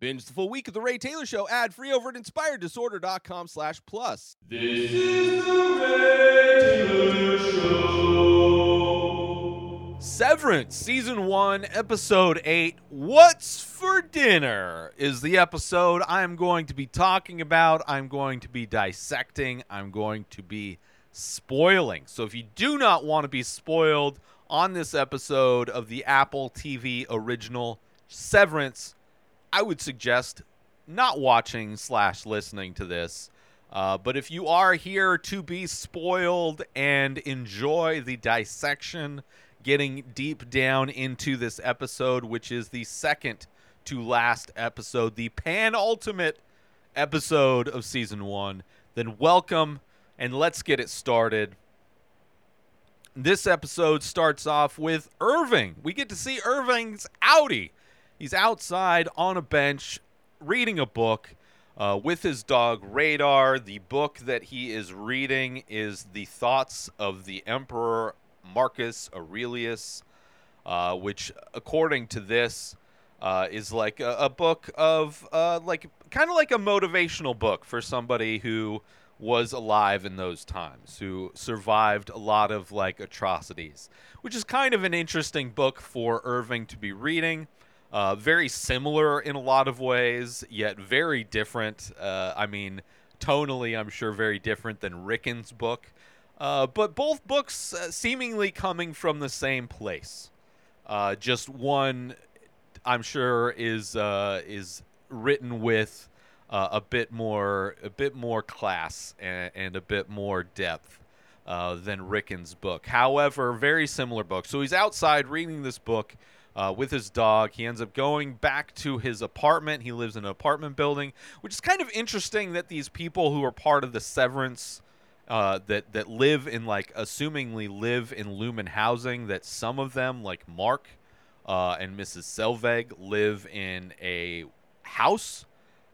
Binge the full week of The Ray Taylor Show ad free over at inspireddisorder.com slash plus. This is the Ray Taylor Show. Severance, Season 1, Episode 8, What's for Dinner is the episode I'm going to be talking about. I'm going to be dissecting. I'm going to be spoiling. So if you do not want to be spoiled on this episode of the Apple TV original Severance, I would suggest not watching slash listening to this. Uh, but if you are here to be spoiled and enjoy the dissection, getting deep down into this episode, which is the second to last episode, the penultimate episode of season one, then welcome and let's get it started. This episode starts off with Irving. We get to see Irving's outie. He's outside on a bench reading a book uh, with his dog Radar. The book that he is reading is The Thoughts of the Emperor Marcus Aurelius, uh, which, according to this, uh, is like a, a book of, uh, like, kind of like a motivational book for somebody who was alive in those times, who survived a lot of, like, atrocities, which is kind of an interesting book for Irving to be reading. Uh, very similar in a lot of ways, yet very different. Uh, I mean, tonally, I'm sure very different than Ricken's book. Uh, but both books uh, seemingly coming from the same place. Uh, just one, I'm sure, is uh, is written with a bit more a bit more class and, and a bit more depth than Ricken's book. However, very similar book. So he's outside reading this book uh, with his dog. He ends up going back to his apartment. He lives in an apartment building, which is kind of interesting that these people who are part of the severance. Uh, that that live in like assumingly live in Lumon housing. That some of them, like Mark uh, and Mrs. Selvig, live in a house,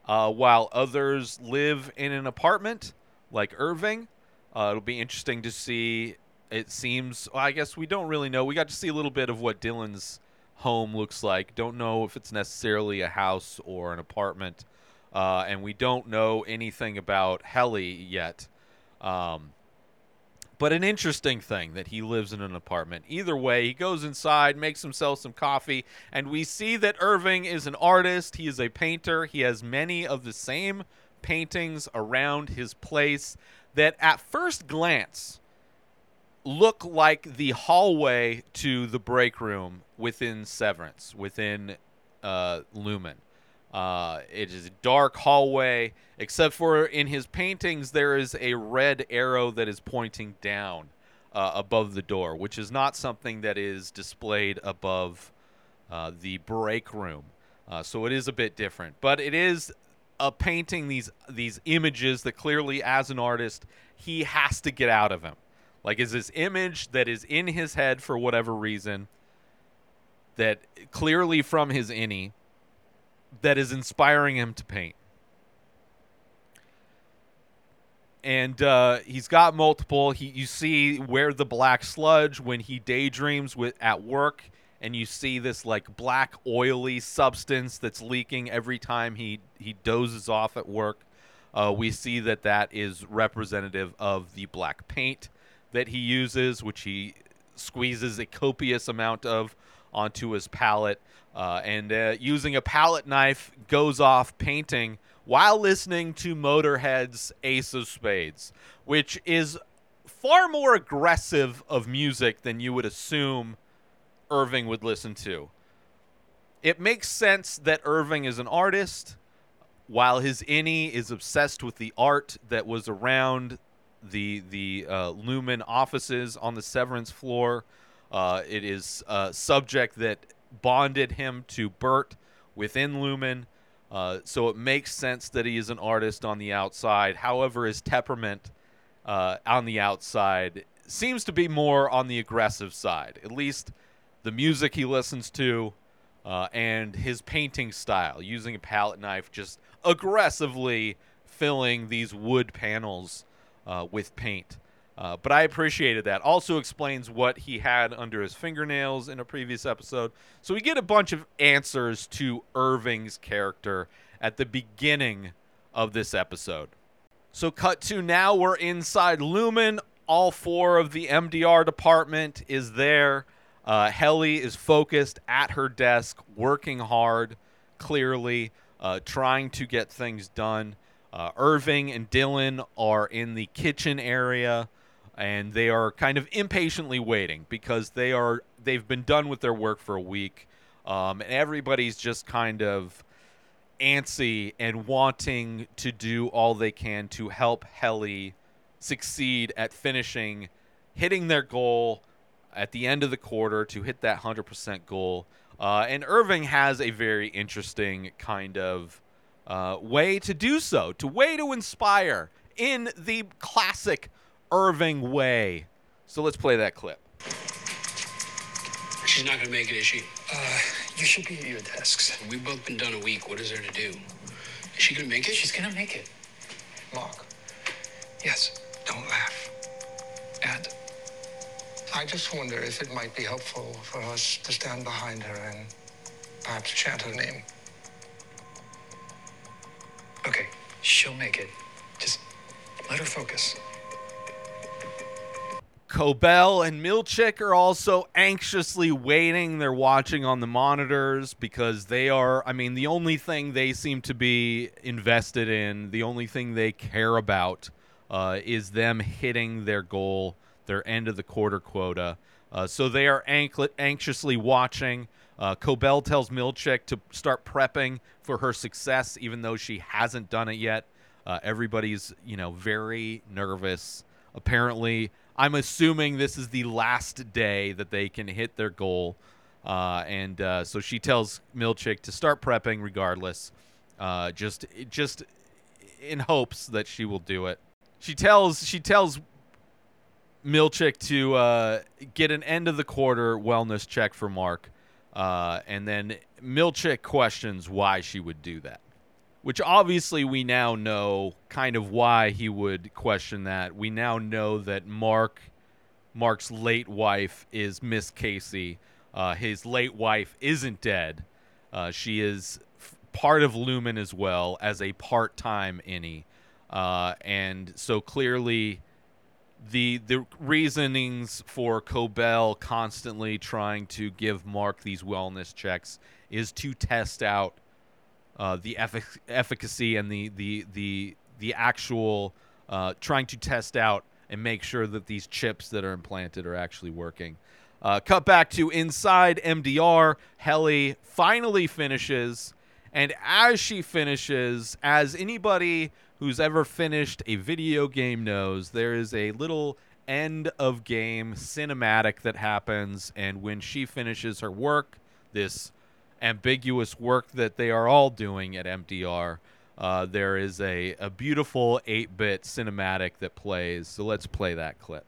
uh, while others live in an apartment, like Irving. Uh, it'll be interesting to see. It seems. Well, I guess we don't really know. We got to see a little bit of what Dylan's home looks like. Don't know if it's necessarily a house or an apartment. Uh, and we don't know anything about Helly yet. Um, but an interesting thing that he lives in an apartment. Either way, he goes inside, makes himself some coffee, and we see that Irving is an artist. He is a painter. He has many of the same paintings around his place that at first glance look like the hallway to the break room within Severance, within uh, Lumon. Uh, it is a dark hallway, except for in his paintings, there is a red arrow that is pointing down uh, above the door, which is not something that is displayed above uh, the break room. Uh, so it is a bit different, but it is a painting these these images that clearly, as an artist, he has to get out of him. Like, is this image that is in his head for whatever reason, that clearly from his innie, that is inspiring him to paint. And uh, he's got multiple. He, you see where the black sludge when he daydreams with at work, and you see this like black oily substance that's leaking every time he he dozes off at work. Uh, we see that that is representative of the black paint that he uses, which he squeezes a copious amount of onto his palette. Uh, and uh, using a palette knife, goes off painting while listening to Motorhead's Ace of Spades, which is far more aggressive of music than you would assume Irving would listen to. It makes sense that Irving is an artist, while his innie is obsessed with the art that was around the the uh, Lumon offices on the Severance floor. Uh, it is a subject that bonded him to Bert within Lumon. Uh, so it makes sense that he is an artist on the outside. However, his temperament uh, on the outside seems to be more on the aggressive side. At least the music he listens to uh, and his painting style, using a palette knife, just aggressively filling these wood panels uh, with paint. Uh, but I appreciated that. Also explains what he had under his fingernails in a previous episode. So we get a bunch of answers to Irving's character at the beginning of this episode. So, cut to now we're inside Lumon. All four of the MDR department is there. Uh, Helly is focused at her desk, working hard, clearly, uh, trying to get things done. Uh, Irving and Dylan are in the kitchen area, and they are kind of impatiently waiting because they are they've been done with their work for a week, um, and everybody's just kind of antsy and wanting to do all they can to help Helly succeed at finishing, hitting their goal at the end of the quarter to hit that 100% goal. Uh, and Irving has a very interesting kind of uh, way to do so, to way to inspire in the classic Irving way. So let's play that clip. She's not gonna make it, is she? Uh, you should be at your desks. We've both been done a week. What is there to do? Is she gonna make it? She's gonna make it. Mark. Yes, don't laugh. And I just wonder if it might be helpful for us to stand behind her and perhaps chant her name. She'll make it. Just let her focus. Cobel and Milchick are also anxiously waiting. They're watching on the monitors because they are, I mean, the only thing they seem to be invested in, the only thing they care about uh, is them hitting their goal, their end of the quarter quota. Uh, so they are anxiously watching. Uh, Cobel tells Milchick to start prepping for her success, even though she hasn't done it yet. Uh, everybody's, you know, very nervous. Apparently, I'm assuming this is the last day that they can hit their goal. Uh, and uh, so she tells Milchick to start prepping regardless, uh, just just in hopes that she will do it. She tells she tells Milchick to uh, get an end of the quarter wellness check for Mark, uh, and then Milchick questions why she would do that which obviously we now know kind of why he would question that. We now know that Mark, Mark's late wife is Miss Casey. Uh, his late wife isn't dead. Uh, she is f- part of Lumon as well as a part-time innie, uh, and so clearly, the the reasonings for Cobel constantly trying to give Mark these wellness checks is to test out uh, the effic- efficacy and the the the the actual uh, trying to test out and make sure that these chips that are implanted are actually working. Uh, cut back to inside MDR. Helly finally finishes, and as she finishes, as anybody who's ever finished a video game knows, there is a little end of game cinematic that happens, and when she finishes her work, this ambiguous work that they are all doing at MDR. Uh, there is a, a beautiful 8 bit cinematic that plays. So let's play that clip.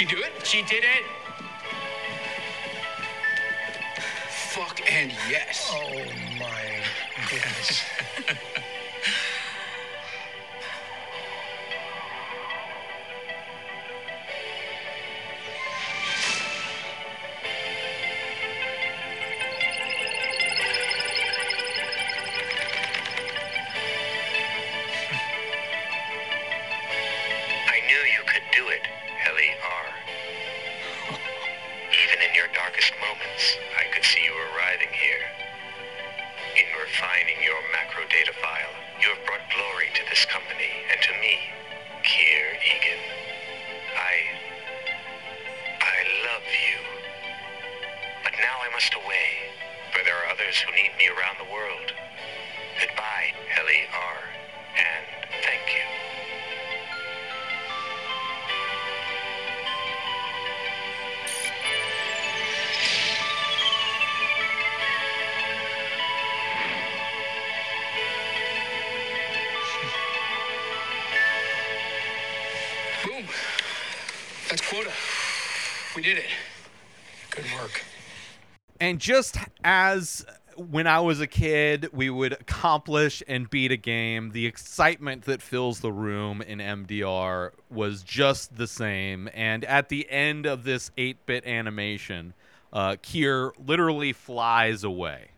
She do it? She did it. Fuck and yes. Oh my goodness. We did it. Good work. And just as when I was a kid, we would accomplish and beat a game, the excitement that fills the room in MDR was just the same. And at the end of this 8 bit animation, uh, Kier literally flies away.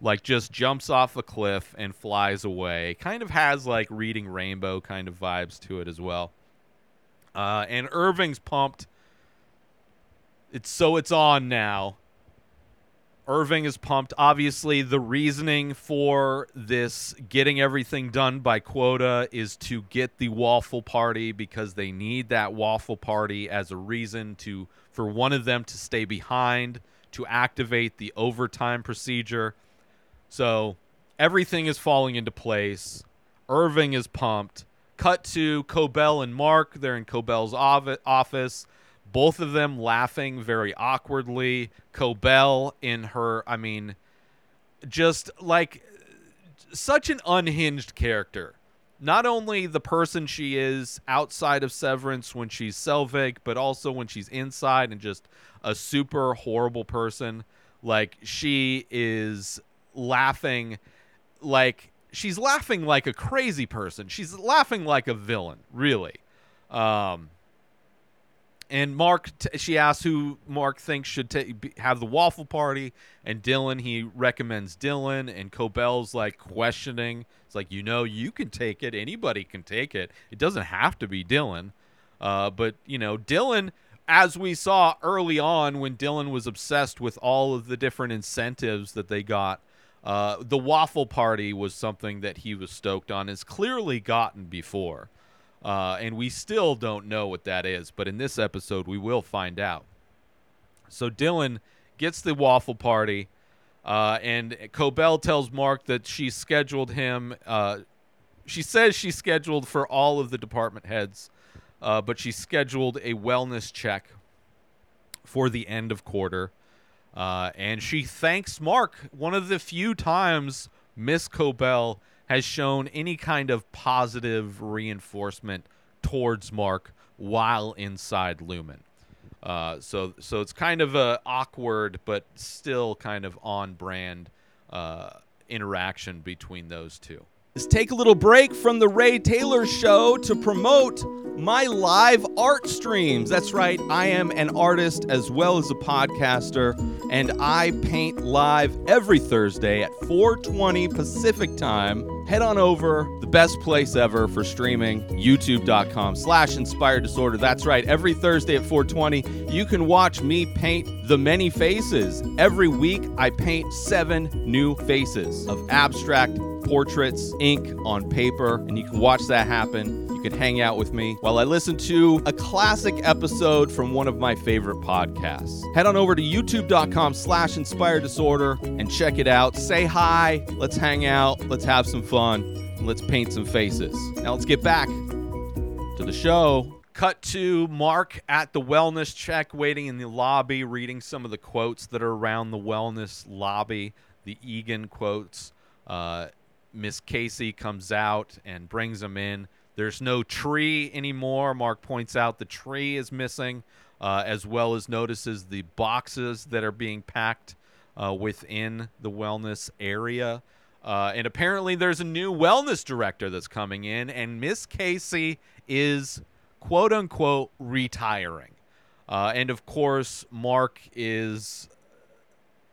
Like, just jumps off a cliff and flies away. Kind of has like reading Rainbow kind of vibes to it as well. Uh, and Irving's pumped. It's so it's on now. Irving is pumped. Obviously, the reasoning for this getting everything done by quota is to get the waffle party because they need that waffle party as a reason to for one of them to stay behind to activate the overtime procedure. So everything is falling into place. Irving is pumped. Cut to Cobel and Mark. They're in Cobel's office both of them laughing very awkwardly. Cobel in her, I mean, just like such an unhinged character. Not only the person she is outside of Severance when she's Selvig, but also when she's inside and just a super horrible person. Like she is laughing like she's laughing like a crazy person. She's laughing like a villain, really. Um, and Mark, she asks who Mark thinks should have the waffle party, and Dylan, he recommends Dylan, and Cobel's like questioning. It's like, you know, you can take it. Anybody can take it. It doesn't have to be Dylan. Uh, but, you know, Dylan, as we saw early on when Dylan was obsessed with all of the different incentives that they got, uh, the waffle party was something that he was stoked on, has clearly gotten before. Uh, and we still don't know what that is, but in this episode, we will find out. So Dylan gets the waffle party, uh, and Cobel tells Mark that she scheduled him. Uh, she says she scheduled for all of the department heads, uh, but she scheduled a wellness check for the end of quarter. Uh, and she thanks Mark, one of the few times Miss Cobel has shown any kind of positive reinforcement towards Mark while inside Lumon. Uh, so so it's kind of a awkward but still kind of on brand uh, interaction between those two. Let's take a little break from the Ray Taylor show to promote my live art streams. That's right, I am an artist as well as a podcaster, and I paint live every Thursday at 4:20 Pacific time. Head on over, the best place ever for streaming, youtube.com slash inspired disorder. That's right, every Thursday at 420, you can watch me paint the many faces. Every week, I paint seven new faces of abstract portraits, ink on paper, and you can watch that happen. You can hang out with me while I listen to a classic episode from one of my favorite podcasts. Head on over to youtube.com slash inspired disorder and check it out. Say hi, let's hang out, let's have some fun, let's paint some faces. Now let's get back to the show. Cut to Mark at the wellness check, waiting in the lobby, reading some of the quotes that are around the wellness lobby, the Eagan quotes. Uh, Miss Casey comes out and brings him in. There's no tree anymore. Mark points out the tree is missing, uh, as well as notices the boxes that are being packed uh, within the wellness area. Uh, and apparently, there's a new wellness director that's coming in, and Miss Casey is quote unquote retiring. Uh, and of course, Mark is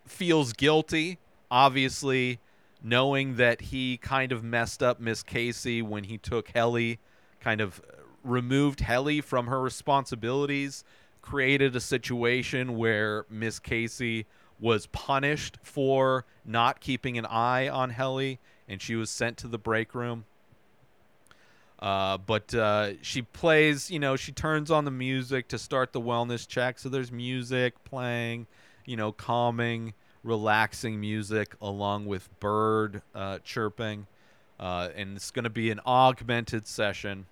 feels guilty. Obviously, knowing that he kind of messed up Miss Casey when he took Helly, kind of removed Helly from her responsibilities, created a situation where Miss Casey was punished for not keeping an eye on Helly, and she was sent to the break room. Uh, but uh, she plays, you know, she turns on the music to start the wellness check. So there's music playing, you know, calming relaxing music along with bird uh, chirping. Uh, and it's going to be an augmented session.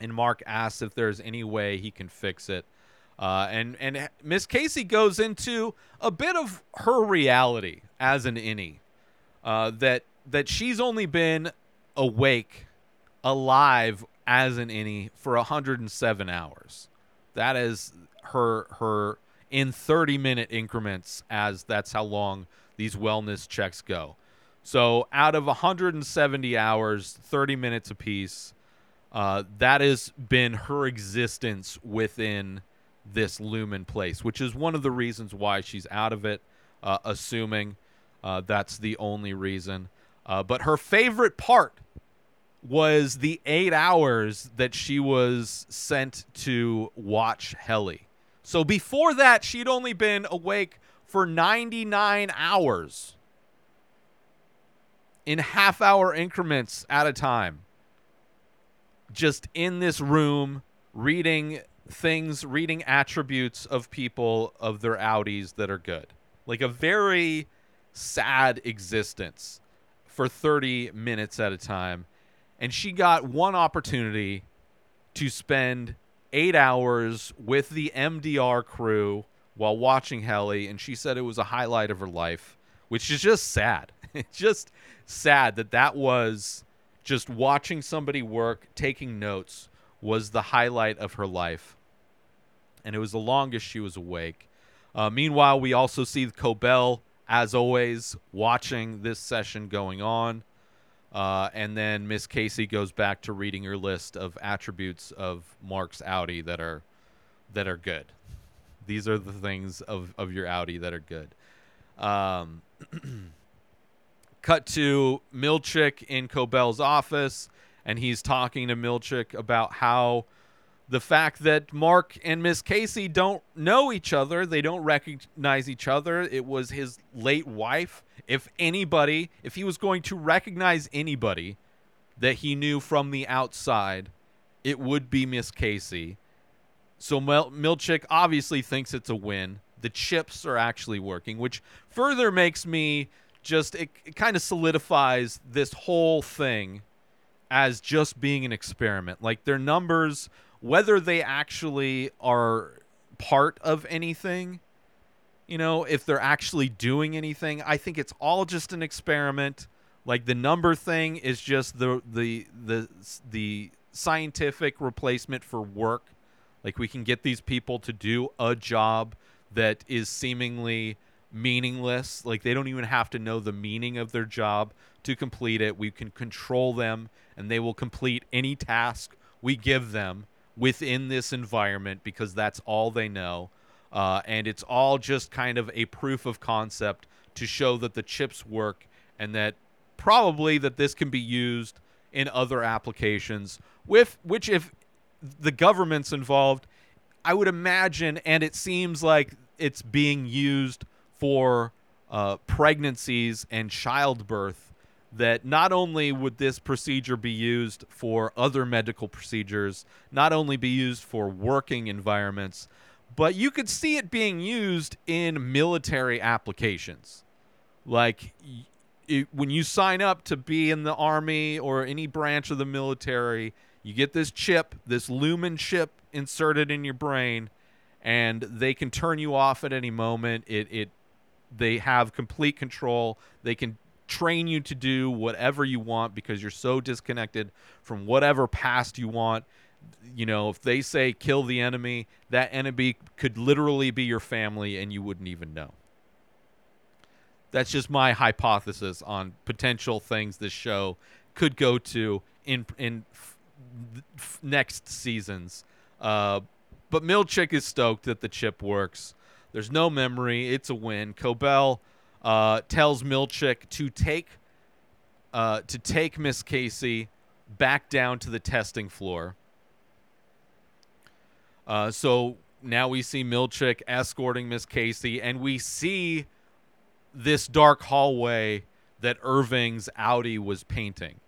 And Mark asks if there's any way he can fix it. Uh, and and Miss Casey goes into a bit of her reality as an innie, uh, that that she's only been awake, alive as an innie for 107 hours. That is her her in 30 minute increments, as that's how long these wellness checks go. So out of 170 hours, 30 minutes apiece, uh, that has been her existence within this Lumon place, which is one of the reasons why she's out of it, uh, assuming uh, that's the only reason. Uh, but her favorite part was the eight hours that she was sent to watch Helly. So before that, she'd only been awake for 99 hours in half hour increments at a time. Just in this room, reading things, reading attributes of people, of their outies that are good. Like a very sad existence for 30 minutes at a time. And she got one opportunity to spend eight hours with the MDR crew while watching Helly, and she said it was a highlight of her life, which is just sad. It's just sad that that was just watching somebody work, taking notes, was the highlight of her life. And it was the longest she was awake. Uh, meanwhile, we also see Cobel, as always, watching this session going on. Uh, and then Miss Casey goes back to reading her list of attributes of Mark's outie that are that are good. These are the things of, of your outie that are good. Um, cut to Milchick in Cobel's office, and he's talking to Milchick about how the fact that Mark and Miss Casey don't know each other, they don't recognize each other. It was his late wife. If anybody, if he was going to recognize anybody that he knew from the outside, it would be Miss Casey. So Mil- Milchick obviously thinks it's a win. The chips are actually working, which further makes me just it, it kind of solidifies this whole thing as just being an experiment. Like their numbers, whether they actually are part of anything, you know, if they're actually doing anything, I think it's all just an experiment. Like the number thing is just the the the the scientific replacement for work. Like we can get these people to do a job that is seemingly meaningless. Like they don't even have to know the meaning of their job to complete it. We can control them and they will complete any task we give them within this environment because that's all they know. Uh, and it's all just kind of a proof of concept to show that the chips work and that probably that this can be used in other applications with which if the government's involved i would imagine and it seems like it's being used for uh, pregnancies and childbirth that not only would this procedure be used for other medical procedures, not only be used for working environments, but you could see it being used in military applications. Like it, when you sign up to be in the army or any branch of the military, you get this chip, this lumon chip inserted in your brain, and they can turn you off at any moment. It it they have complete control. They can train you to do whatever you want because you're so disconnected from whatever past you want. You know, if they say kill the enemy, that enemy could literally be your family and you wouldn't even know. That's just my hypothesis on potential things this show could go to in in f- f- next seasons. Uh, but Milchick is stoked that the chip works. There's no memory. It's a win. Cobel uh, tells Milchick to take uh, to take Miss Casey back down to the testing floor. Uh, so now we see Milchick escorting Miss Casey, and we see this dark hallway that Irving's outie was painting,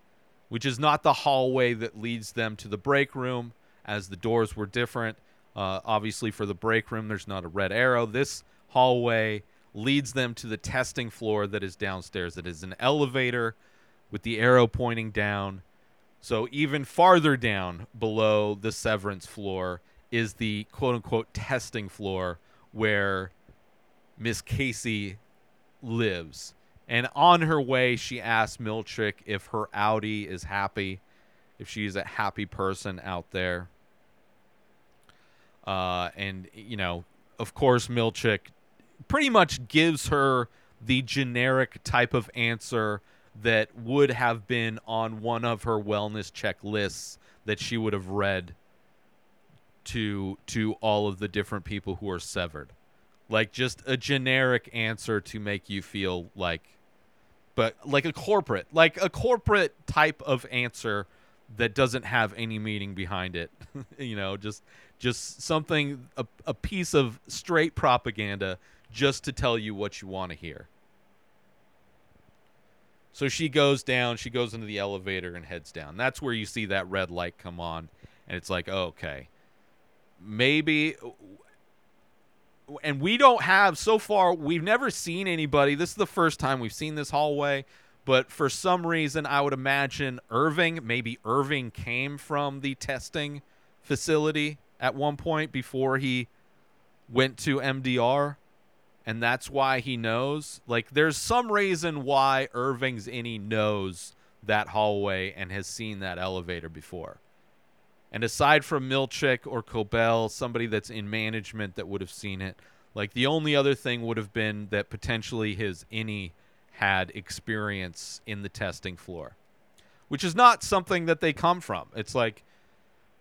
which is not the hallway that leads them to the break room, as the doors were different. Uh, obviously, for the break room, there's not a red arrow. This hallway leads them to the testing floor that is downstairs. It is an elevator with the arrow pointing down. So, even farther down below the severance floor is the quote unquote testing floor where Miss Casey lives. And on her way, she asks Milchick if her outie is happy, if she's a happy person out there. Uh, and, you know, of course, Milchick pretty much gives her the generic type of answer that would have been on one of her wellness checklists that she would have read to to all of the different people who are severed. Like just a generic answer to make you feel like but like a corporate, like a corporate type of answer that doesn't have any meaning behind it. you know, just just something a, a piece of straight propaganda just to tell you what you want to hear. So she goes down, she goes into the elevator and heads down. That's where you see that red light come on and it's like, oh, "Okay. Maybe and we don't have so far we've never seen anybody this is the first time we've seen this hallway but for some reason i would imagine irving maybe irving came from the testing facility at one point before he went to mdr and that's why he knows like there's some reason why irving's innie knows that hallway and has seen that elevator before and aside from Milchick or Cobel, somebody that's in management that would have seen it, like the only other thing would have been that potentially his innie had experience in the testing floor, which is not something that they come from. It's like,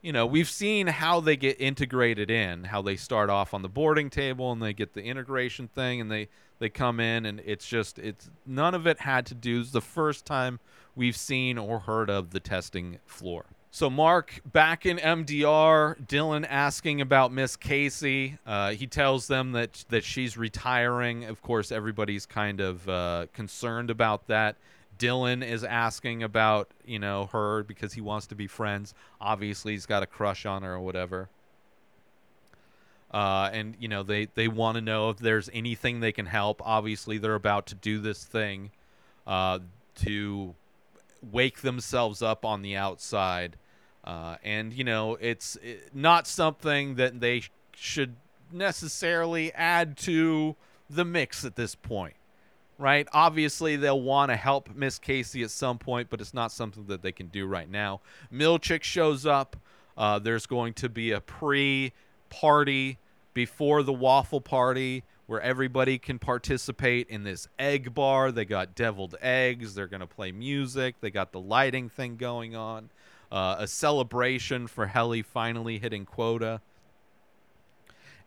you know, we've seen how they get integrated in, how they start off on the boarding table and they get the integration thing and they they come in and it's just it's none of it had to do. It's the first time we've seen or heard of the testing floor. So Mark back in MDR, Dylan asking about Miss Casey. Uh, he tells them that that she's retiring. Of course, everybody's kind of uh, concerned about that. Dylan is asking about you know her because he wants to be friends. Obviously, he's got a crush on her or whatever. Uh, and you know they they want to know if there's anything they can help. Obviously, they're about to do this thing uh, to wake themselves up on the outside. Uh, and, you know, it's it, not something that they sh- should necessarily add to the mix at this point, right? Obviously, they'll want to help Miss Casey at some point, but it's not something that they can do right now. Milchick shows up. Uh, there's going to be a pre party before the waffle party where everybody can participate in this egg bar. They got deviled eggs. They're going to play music. They got the lighting thing going on. Uh, a celebration for Helly finally hitting quota.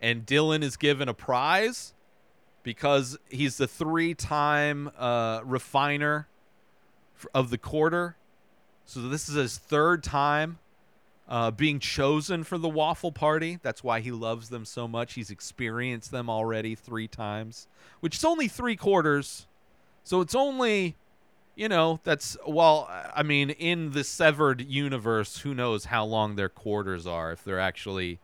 And Dylan is given a prize because he's the three time uh, refiner of the quarter. So this is his third time uh, being chosen for the waffle party. That's why he loves them so much. He's experienced them already three times, which is only three quarters. So it's only, you know, that's, well, I mean, in the severed universe, who knows how long their quarters are if they're actually,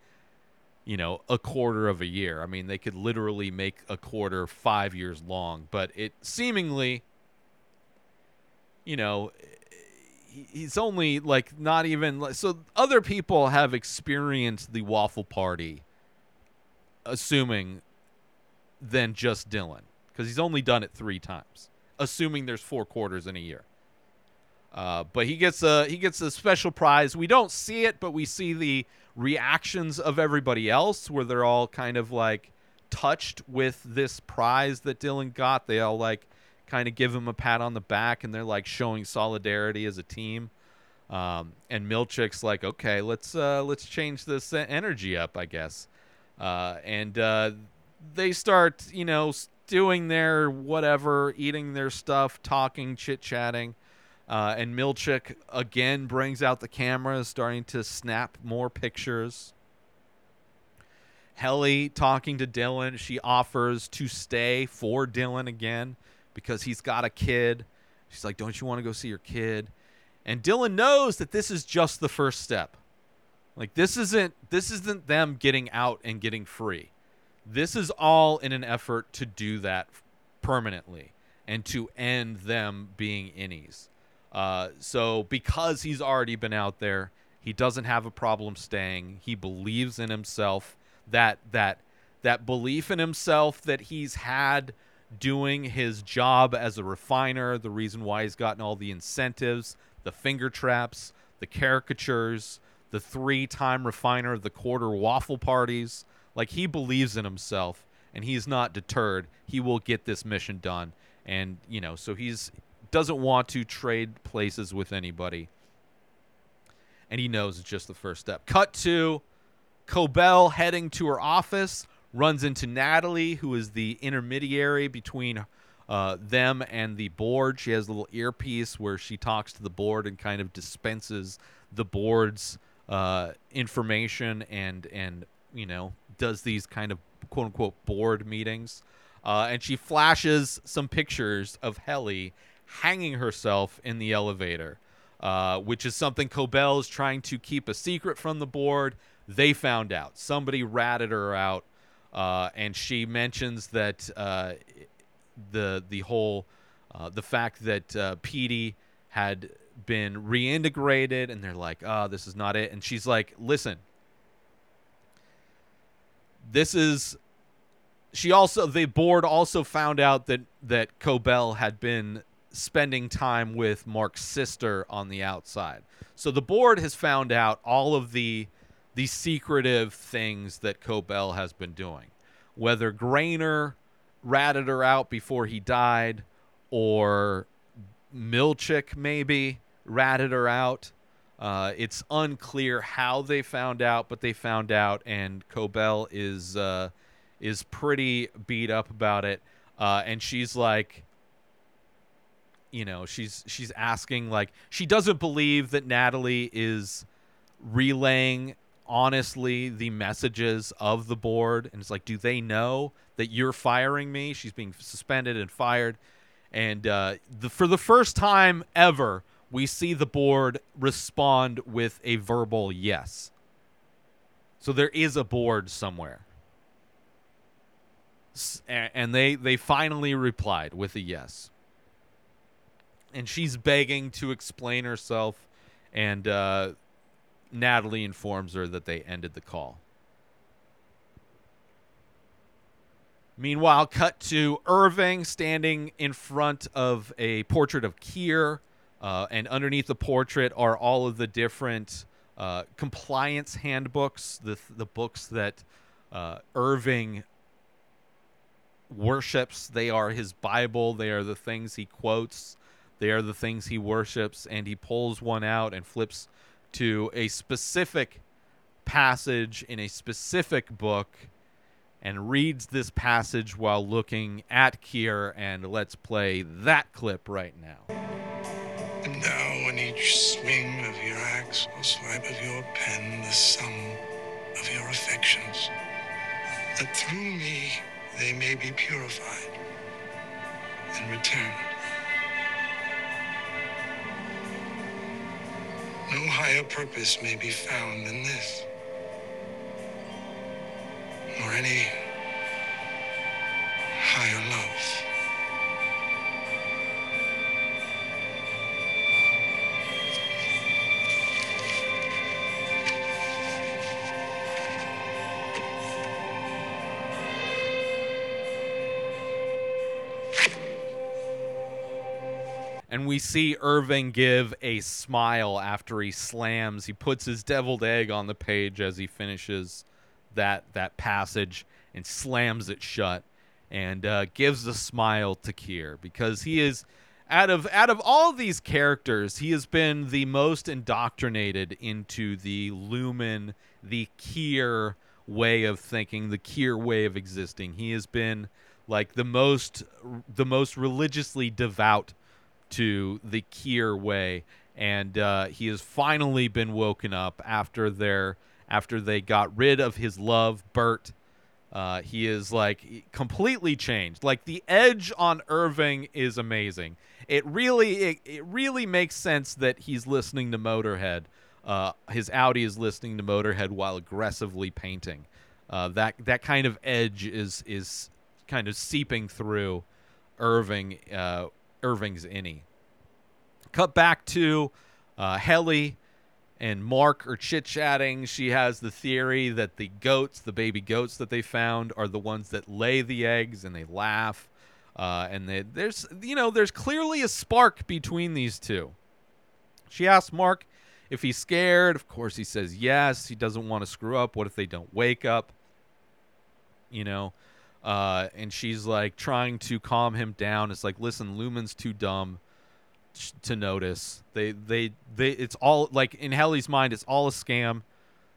you know, a quarter of a year. I mean, they could literally make a quarter five years long, but it seemingly, you know, he's only like not even so other people have experienced the waffle party assuming than just Dylan because he's only done it 3 times assuming there's four quarters in a year uh, but he gets a he gets a special prize we don't see it but we see the reactions of everybody else where they're all kind of like touched with this prize that Dylan got they all like kind of give him a pat on the back and they're like showing solidarity as a team. Um, and Milchick's like, okay, let's uh, let's change this energy up, I guess. Uh, and uh, they start, you know, doing their whatever, eating their stuff, talking, chit chatting. Uh, and Milchick again brings out the camera, starting to snap more pictures. Helly talking to Dylan. She offers to stay for Dylan again because he's got a kid. She's like, Don't you want to go see your kid? And Dylan knows that this is just the first step. Like this isn't this isn't them getting out and getting free. This is all in an effort to do that permanently and to end them being innies. Uh, so because he's already been out there, he doesn't have a problem staying. He believes in himself. That that that belief in himself that he's had doing his job as a refiner, the reason why he's gotten all the incentives, the finger traps, the caricatures, the three time refiner of the quarter waffle parties. Like he believes in himself and he's not deterred. He will get this mission done. And, you know, so he's doesn't want to trade places with anybody. And he knows it's just the first step. Cut to Cobel heading to her office, runs into Natalie, who is the intermediary between uh, them and the board. She has a little earpiece where she talks to the board and kind of dispenses the board's uh, information and and you know does these kind of quote unquote board meetings. Uh, and she flashes some pictures of Helly hanging herself in the elevator, uh, which is something Cobel is trying to keep a secret from the board. They found out. Somebody ratted her out, uh, and she mentions that uh, the the whole uh, the fact that uh, Petey had been reintegrated, and they're like, "Oh, this is not it." And she's like, "Listen, this is." She also the board also found out that that Cobel had been spending time with Mark's sister on the outside. So the board has found out all of the the secretive things that Cobel has been doing. Whether Graner ratted her out before he died or Milchick maybe ratted her out. Uh, it's unclear how they found out, but they found out, and Cobel is uh, is pretty beat up about it. Uh, and she's like, you know, she's she's asking like she doesn't believe that Natalie is relaying honestly the messages of the board, and it's like, do they know that you're firing me? She's being suspended and fired, and uh, the, for the first time ever, we see the board respond with a verbal yes. So there is a board somewhere. S- And they, they finally replied with a yes. And she's begging to explain herself, and uh, Natalie informs her that they ended the call. Meanwhile, cut to Irving standing in front of a portrait of Kier, uh, and underneath the portrait are all of the different uh, compliance handbooks, the the books that uh, Irving worships. They are his Bible. They are the things he quotes. They are the things he worships. And he pulls one out and flips to a specific passage in a specific book and reads this passage while looking at Kier. And let's play that clip right now. And now in each swing of your axe or swipe of your pen, the sum of your affections, that through me they may be purified and returned. No higher purpose may be found than this, nor any higher love. And we see Irving give a smile after he slams. He puts his deviled egg on the page as he finishes that that passage and slams it shut and uh, gives a smile to Kier because he is out of out of all these characters, he has been the most indoctrinated into the Lumon, the Kier way of thinking, the Kier way of existing. He has been like the most the most religiously devout to the Kier way, and uh, he has finally been woken up after their after they got rid of his love, Bert. Uh, he is like completely changed. Like the edge on Irving is amazing. It really it, it really makes sense that he's listening to Motorhead. Uh, his outie is listening to Motorhead while aggressively painting. Uh, that that kind of edge is is kind of seeping through Irving uh, Irving's innie. Cut back to uh, Helly and Mark are chit chatting. She has the theory that the goats, the baby goats that they found, are the ones that lay the eggs, and they laugh. Uh, and they, there's, you know, there's clearly a spark between these two. She asks Mark if he's scared. Of course, he says yes. He doesn't want to screw up. What if they don't wake up? you know. Uh, and she's like trying to calm him down. It's like, listen, Lumon's too dumb to notice. They, they, they. It's all like in Helly's mind. It's all a scam.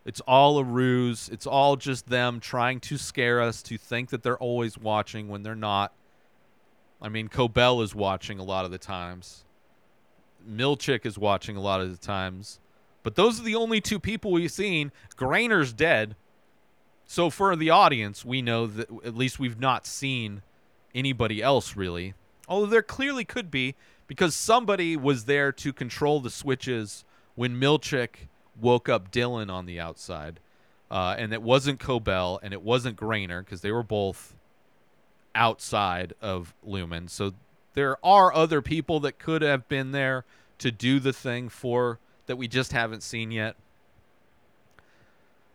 It's all a ruse. It's all just them trying to scare us to think that they're always watching when they're not. I mean, Cobel is watching a lot of the times. Milchick is watching a lot of the times. But those are the only two people we've seen. Graner's dead. So for the audience, we know that at least we've not seen anybody else really. Although there clearly could be because somebody was there to control the switches when Milchick woke up Dylan on the outside. Uh, and it wasn't Cobel and it wasn't Graner because they were both outside of Lumon. So there are other people that could have been there to do the thing for that we just haven't seen yet.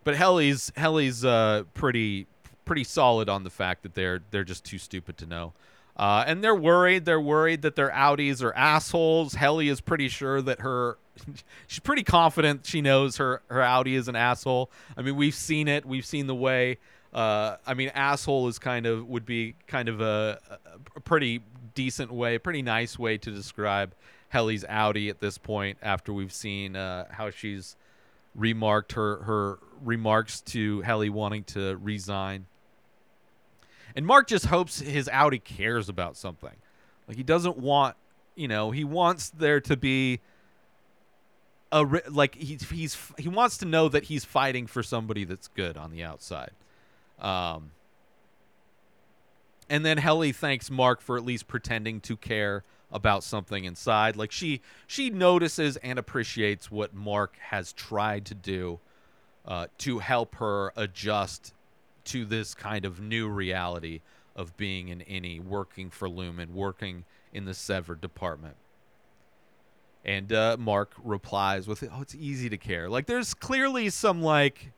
But Helly's Helly's uh, pretty pretty solid on the fact that they're they're just too stupid to know. Uh, and they're worried. They're worried that their outies are assholes. Helly is pretty sure that her, she's pretty confident she knows her her outie is an asshole. I mean, we've seen it. We've seen the way. Uh, I mean, asshole is kind of would be kind of a, a pretty decent way, a pretty nice way to describe Helly's outie at this point. After we've seen uh, how she's remarked her her remarks to Helly wanting to resign. And Mark just hopes his outie cares about something. Like he doesn't want, you know, he wants there to be a like he's he's he wants to know that he's fighting for somebody that's good on the outside. Um and then Helly thanks Mark for at least pretending to care about something inside. Like she she notices and appreciates what Mark has tried to do uh, to help her adjust to this kind of new reality of being an innie, working for Lumon, working in the severed department. And uh, Mark replies with, "Oh, it's easy to care." Like there's clearly some like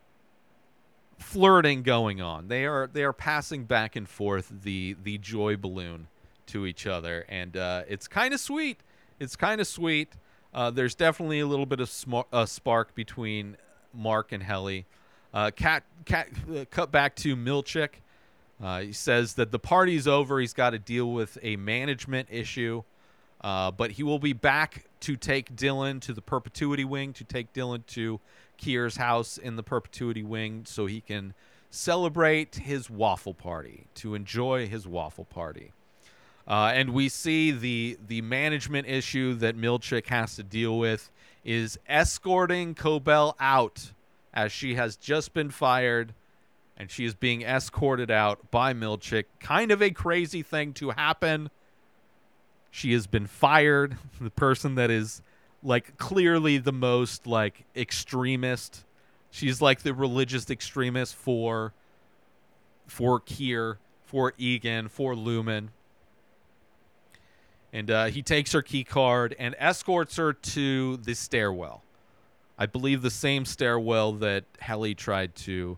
flirting going on. They are they are passing back and forth the the joy balloon to each other, and uh, it's kind of sweet. It's kind of sweet. Uh, there's definitely a little bit of sm- uh, spark between Mark and Helly. Uh, cat, cat, uh, cut back to Milchick. Uh, he says that the party's over. He's got to deal with a management issue, uh, but he will be back to take Dylan to the perpetuity wing, to take Dylan to Kier's house in the perpetuity wing, so he can celebrate his waffle party, to enjoy his waffle party. Uh, and we see the the management issue that Milchick has to deal with is escorting Cobel out as she has just been fired and she is being escorted out by Milchick. Kind of a crazy thing to happen. She has been fired. The person that is like clearly the most like extremist. She's like the religious extremist for for Kier, for Eagan, for Lumon. And uh, he takes her key card and escorts her to the stairwell. I believe the same stairwell that Helly tried to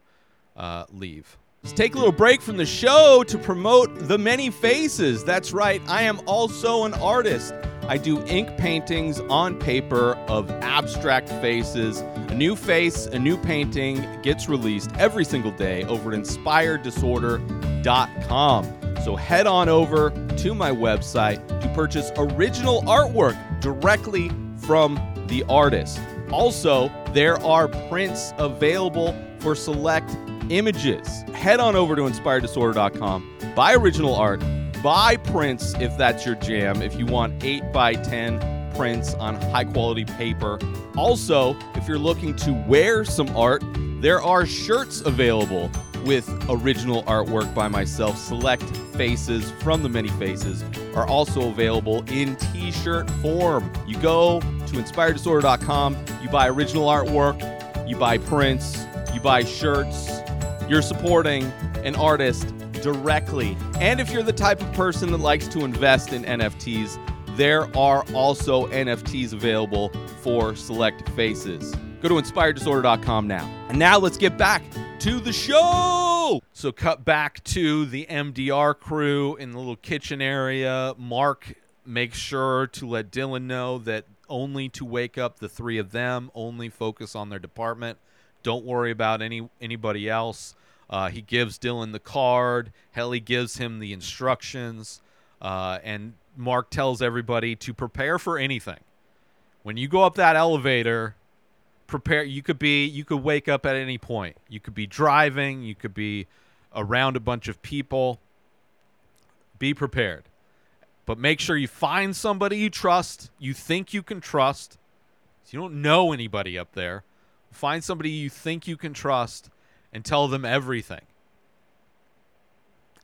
uh, leave. Let's take a little break from the show to promote The Many Faces. That's right, I am also an artist. I do ink paintings on paper of abstract faces. A new face, a new painting gets released every single day over at inspireddisorder.com. So head on over to my website to purchase original artwork directly from the artist. Also, there are prints available for select images. Head on over to inspireddisorder.com, buy original art, buy prints if that's your jam, if you want 8 by 10 prints on high quality paper. Also, if you're looking to wear some art, there are shirts available with original artwork by myself. Select faces from the many faces are also available in t shirt form. You go to inspireddisorder.com, you buy original artwork, you buy prints, you buy shirts. You're supporting an artist directly. And if you're the type of person that likes to invest in NFTs, there are also NFTs available for select faces. Go to inspireddisorder.com now. And now let's get back to the show. So cut back to the MDR crew in the little kitchen area. Mark makes sure to let Dylan know that only to wake up the three of them, only focus on their department. Don't worry about any anybody else. Uh, he gives Dylan the card. Helly gives him the instructions. Uh, and Mark tells everybody to prepare for anything. When you go up that elevator, prepare. You could be, you could wake up at any point. You could be driving. You could be around a bunch of people. Be prepared. But make sure you find somebody you trust, you think you can trust. You don't know anybody up there. Find somebody you think you can trust and tell them everything.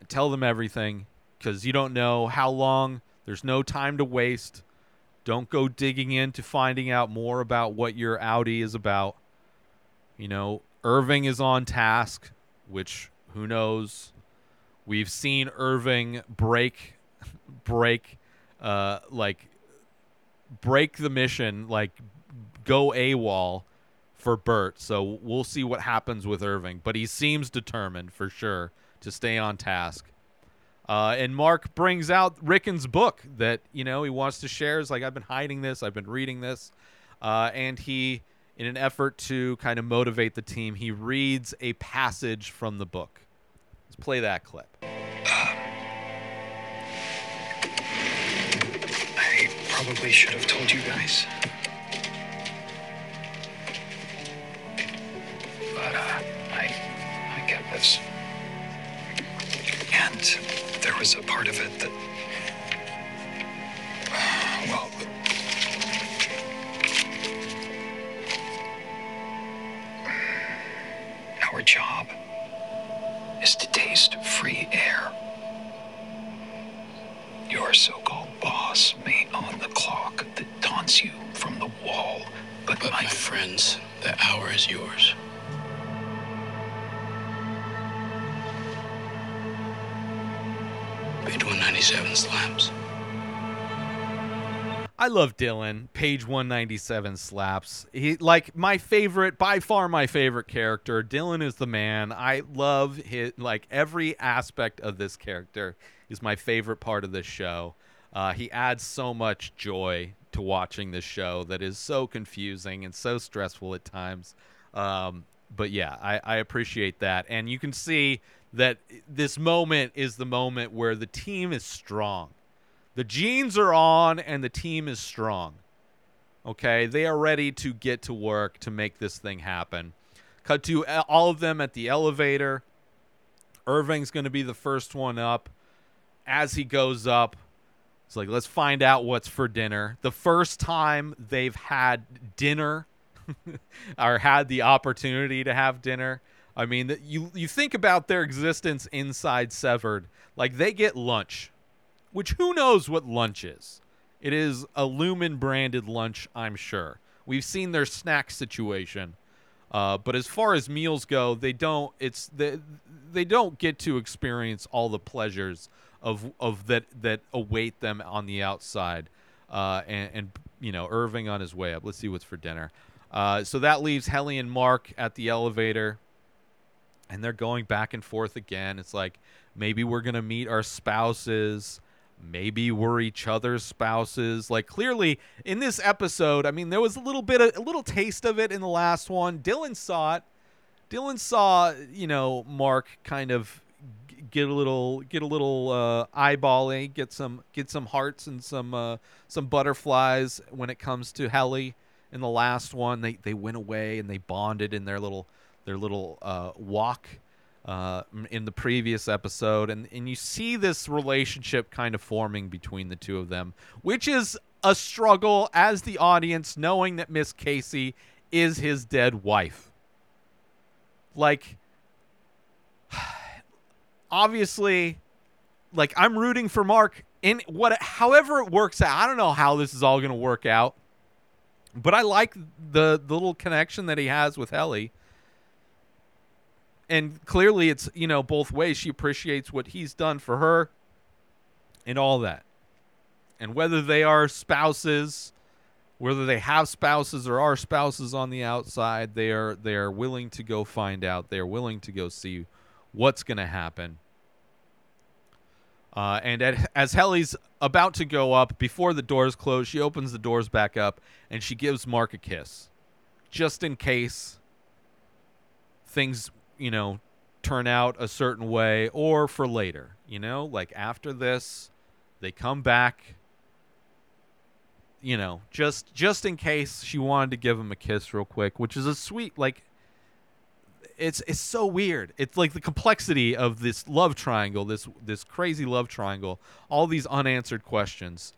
Tell them everything because you don't know how long. There's no time to waste. Don't go digging into finding out more about what your outie is about. You know, Irving is on task, which who knows? We've seen Irving break, break, uh, like, break the mission, like, go AWOL for Bert. So we'll see what happens with Irving. But he seems determined for sure to stay on task. Uh, and Mark brings out Ricken's book that you know he wants to share. Is like I've been hiding this, I've been reading this, uh, and he, in an effort to kind of motivate the team, he reads a passage from the book. Let's play that clip. I probably should have told you guys. Dylan. Page 197 slaps. He like my favorite, by far my favorite character. Dylan is the man. I love his like every aspect of this character is my favorite part of this show. Uh, he adds so much joy to watching this show that is so confusing and so stressful at times. Um, but yeah, I, I appreciate that, and you can see that this moment is the moment where the team is strong. The genes are on and the team is strong. Okay, they are ready to get to work to make this thing happen. Cut to uh, all of them at the elevator. Irving's going to be the first one up. As he goes up, it's like, let's find out what's for dinner. The first time they've had dinner or had the opportunity to have dinner. I mean, you you think about their existence inside Severed, like they get lunch, which who knows what lunch is. It is a Lumon branded lunch, I'm sure. We've seen their snack situation, uh, but as far as meals go, they don't. It's they, they don't get to experience all the pleasures of of that that await them on the outside. Uh, and, and you know, Irving on his way up. Let's see what's for dinner. Uh, so that leaves Helly and Mark at the elevator, and they're going back and forth again. It's like maybe we're gonna meet our spouses maybe we're each other's spouses. Like clearly in this episode i mean there was a little bit of, a little taste of it in the last one. Dylan saw it. Dylan saw you know mark kind of get a little get a little uh eyeballing get some get some hearts and some uh some butterflies when it comes to helly. In the last one they they went away and they bonded in their little their little uh walk uh, in the previous episode, and and you see this relationship kind of forming between the two of them, which is a struggle as the audience knowing that Miss Casey is his dead wife. Like, obviously, like I'm rooting for Mark in what, however it works out. I don't know how this is all going to work out, but I like the the little connection that he has with Helly and clearly it's you know both ways. She appreciates what he's done for her and all that. And whether they are spouses whether they have spouses or are spouses on the outside they are they are willing to go find out. They are willing to go see what's going to happen. Uh, and at, as Helly's about to go up, before the doors close, she opens the doors back up and she gives Mark a kiss, just in case things, you know, turn out a certain way or for later. You know, like after this, they come back. You know, just just in case she wanted to give him a kiss real quick, which is a sweet like. It's it's so weird. It's like the complexity of this love triangle, this this crazy love triangle, all these unanswered questions.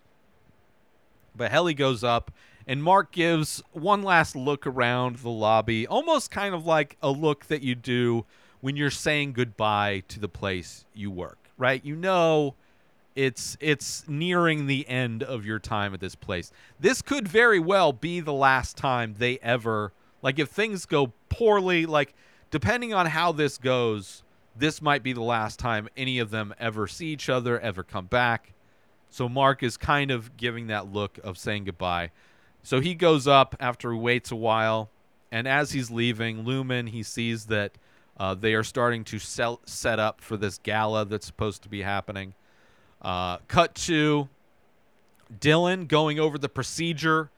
But Helly goes up, and Mark gives one last look around the lobby, almost kind of like a look that you do when you're saying goodbye to the place you work, right? You know it's it's nearing the end of your time at this place. This could very well be the last time they ever like if things go poorly, like depending on how this goes, this might be the last time any of them ever see each other, ever come back. So Mark is kind of giving that look of saying goodbye. So he goes up after he waits a while, and as he's leaving, Lumon he sees that uh, they are starting to sell, set up for this gala that's supposed to be happening. Uh, cut to Dylan going over the procedure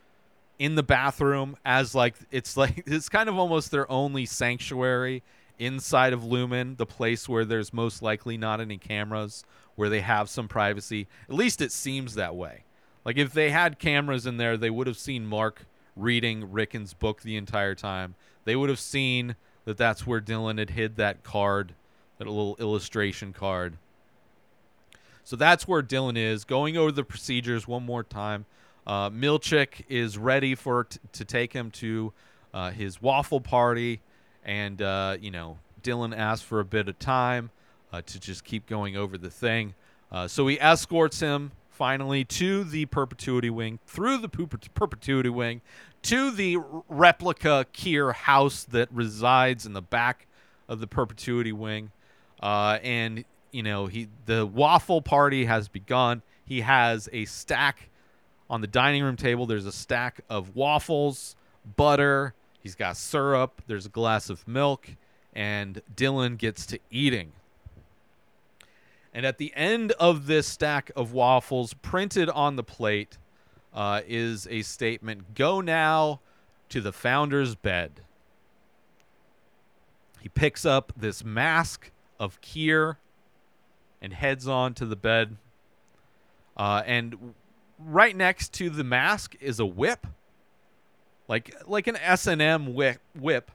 in the bathroom as like it's like it's kind of almost their only sanctuary inside of Lumon, the place where there's most likely not any cameras, where they have some privacy. At least it seems that way. Like if they had cameras in there, they would have seen Mark reading Ricken's book the entire time. They would have seen that that's where Dylan had hid that card, that little illustration card. So that's where Dylan is, going over the procedures one more time. Uh, Milchick is ready for t- to take him to uh, his waffle party, and uh, you know Dylan asks for a bit of time uh, to just keep going over the thing. Uh, so he escorts him finally to the perpetuity wing, through the perpetuity wing, to the replica Kier house that resides in the back of the perpetuity wing, uh, and you know he the waffle party has begun. He has a stack on the dining room table. There's a stack of waffles, butter. He's got syrup. There's a glass of milk, and Dylan gets to eating. And at the end of this stack of waffles, printed on the plate, uh, is a statement Go now to the founder's bed. He picks up this mask of Kier and heads on to the bed. Uh, and right next to the mask is a whip, like like an S and M whip, whip,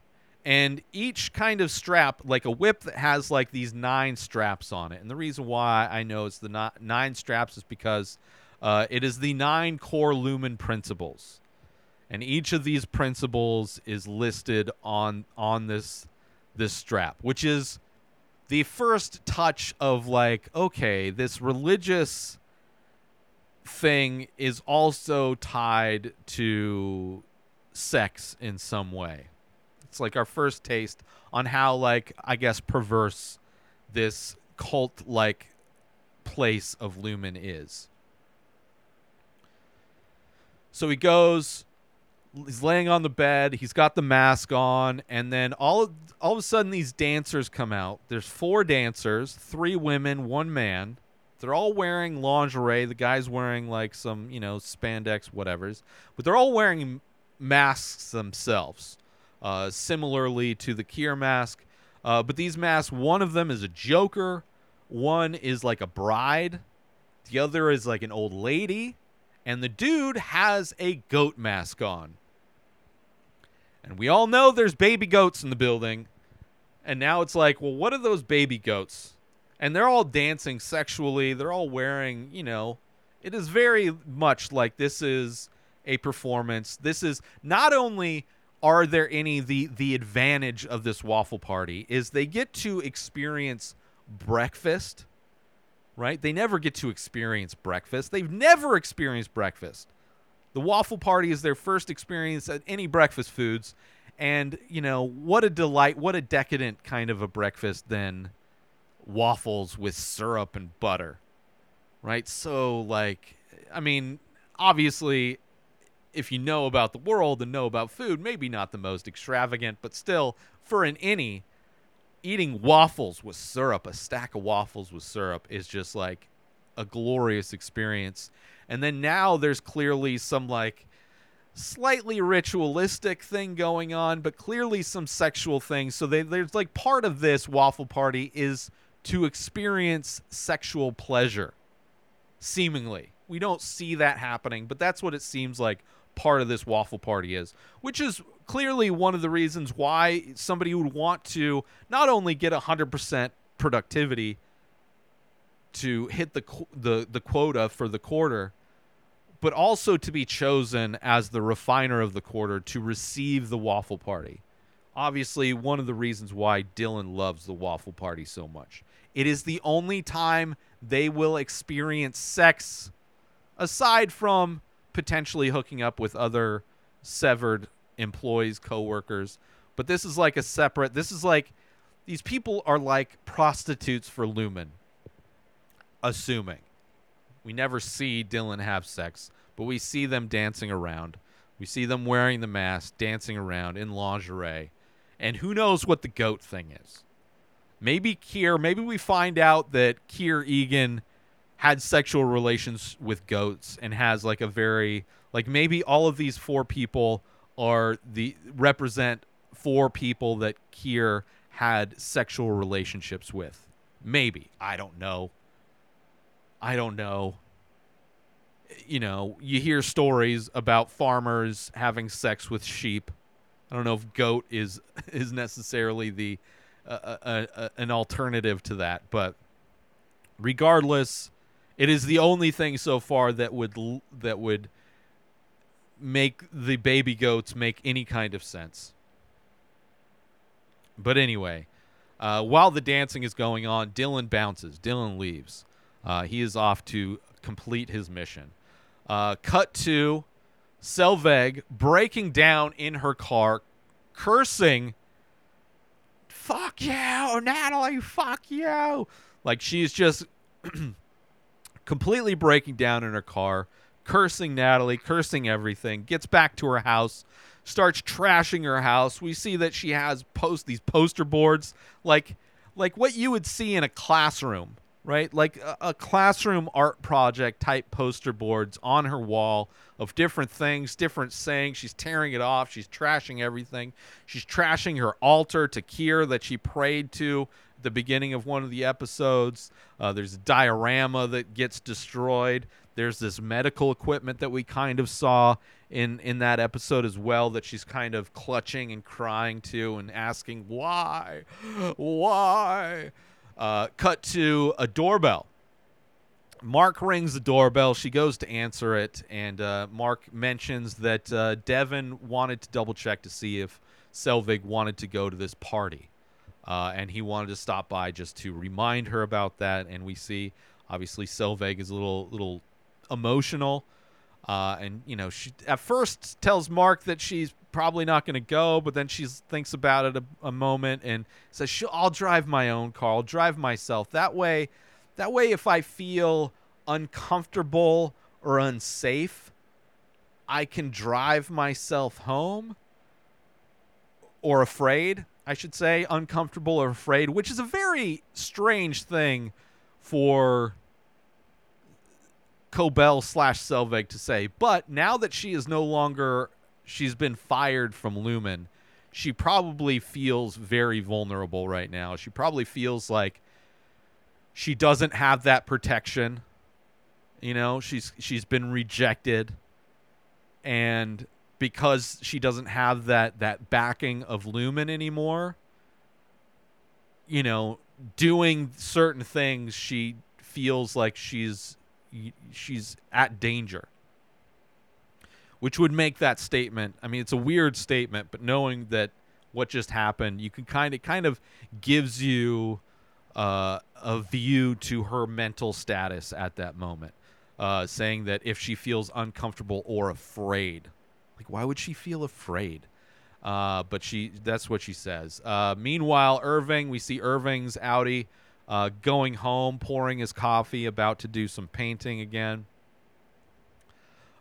and each kind of strap, like a whip that has like these nine straps on it. And the reason why I know it's the ni- nine straps is because uh, it is the nine core lumon principles, and each of these principles is listed on on this this strap, which is the first touch of like okay, this religious thing is also tied to sex in some way. Like our first taste on how like I guess perverse this cult like place of Lumon is. So he goes he's laying on the bed, he's got the mask on, and then all of, all of a sudden these dancers come out. There's four dancers, three women, one man. They're all wearing lingerie. The guy's wearing like some, you know, spandex, whatever's. But they're all wearing masks themselves, uh, similarly to the Kier mask. Uh, but these masks, one of them is a Joker, one is like a bride, the other is like an old lady, and the dude has a goat mask on. And we all know there's baby goats in the building. And now it's like, well, what are those baby goats? and they're all dancing sexually. They're all wearing, you know, it is very much like this is a performance. This is not only are there any the the advantage of this waffle party is they get to experience breakfast, right? They never get to experience breakfast. They've never experienced breakfast. The waffle party is their first experience at any breakfast foods. And, you know, what a delight, what a decadent kind of a breakfast then waffles with syrup and butter. Right? So like I mean, obviously if you know about the world and know about food, maybe not the most extravagant, but still for an innie eating waffles with syrup, a stack of waffles with syrup is just like a glorious experience. And then now there's clearly some like slightly ritualistic thing going on, but clearly some sexual things. So they, there's like part of this waffle party is to experience sexual pleasure, seemingly. We don't see that happening, but that's what it seems like part of this waffle party is, which is clearly one of the reasons why somebody would want to not only get 100% productivity to hit the the the quota for the quarter, but also to be chosen as the refiner of the quarter to receive the waffle party. Obviously, one of the reasons why Dylan loves the waffle party so much. It is the only time they will experience sex aside from potentially hooking up with other severed employees, coworkers. But this is like a separate this is like these people are like prostitutes for Lumon. Assuming. We never see Dylan have sex, but we see them dancing around. We see them wearing the mask, dancing around in lingerie. And who knows what the goat thing is. Maybe Kier, maybe we find out that Kier Eagan had sexual relations with goats and has like a very like maybe all of these four people are the represent four people that Kier had sexual relationships with. Maybe. I don't know. I don't know. You know, you hear stories about farmers having sex with sheep. I don't know if goat is is necessarily the uh, uh, uh, an alternative to that, but regardless, it is the only thing so far that would that would make the baby goats make any kind of sense. But anyway, uh, while the dancing is going on, Dylan bounces. Dylan leaves. Uh, he is off to complete his mission. Uh, cut to Selvig breaking down in her car, cursing, fuck you, Natalie, fuck you. Like she's just completely breaking down in her car, cursing Natalie, cursing everything, gets back to her house, starts trashing her house. We see that she has post these poster boards like like what you would see in a classroom, right? Like a, a classroom art project type poster boards on her wall of different things, different sayings. She's tearing it off. She's trashing everything. She's trashing her altar to Kier that she prayed to the beginning of one of the episodes. Uh, there's a diorama that gets destroyed. There's this medical equipment that we kind of saw in in that episode as well that she's kind of clutching and crying to and asking why, why. Uh, cut to a doorbell. Mark rings the doorbell. She goes to answer it, and uh, Mark mentions that uh, Devin wanted to double check to see if Selvig wanted to go to this party. Uh, and he wanted to stop by just to remind her about that. And we see, obviously, Selvig is a little little emotional, uh, and you know, she at first tells Mark that she's probably not going to go, but then she thinks about it a, a moment and says, "She'll, "I'll drive my own car. I'll drive myself. That way, that way, if I feel uncomfortable or unsafe, I can drive myself home." Or afraid, I should say, uncomfortable or afraid, which is a very strange thing for Cobel slash Selvig to say. But now that she is no longer, she's been fired from Lumon, she probably feels very vulnerable right now. She probably feels like she doesn't have that protection. You know, she's she's been rejected, and because she doesn't have that that backing of Lumon anymore, you know, doing certain things, she feels like she's she's at danger. Which would make that statement. I mean, it's a weird statement, but knowing that what just happened, you can kind of kind of gives you uh, a view to her mental status at that moment. Uh, saying that if she feels uncomfortable or afraid, like why would she feel afraid? Uh, but she that's what she says. Uh, meanwhile, Irving, we see Irving's outie uh, going home, pouring his coffee, about to do some painting again.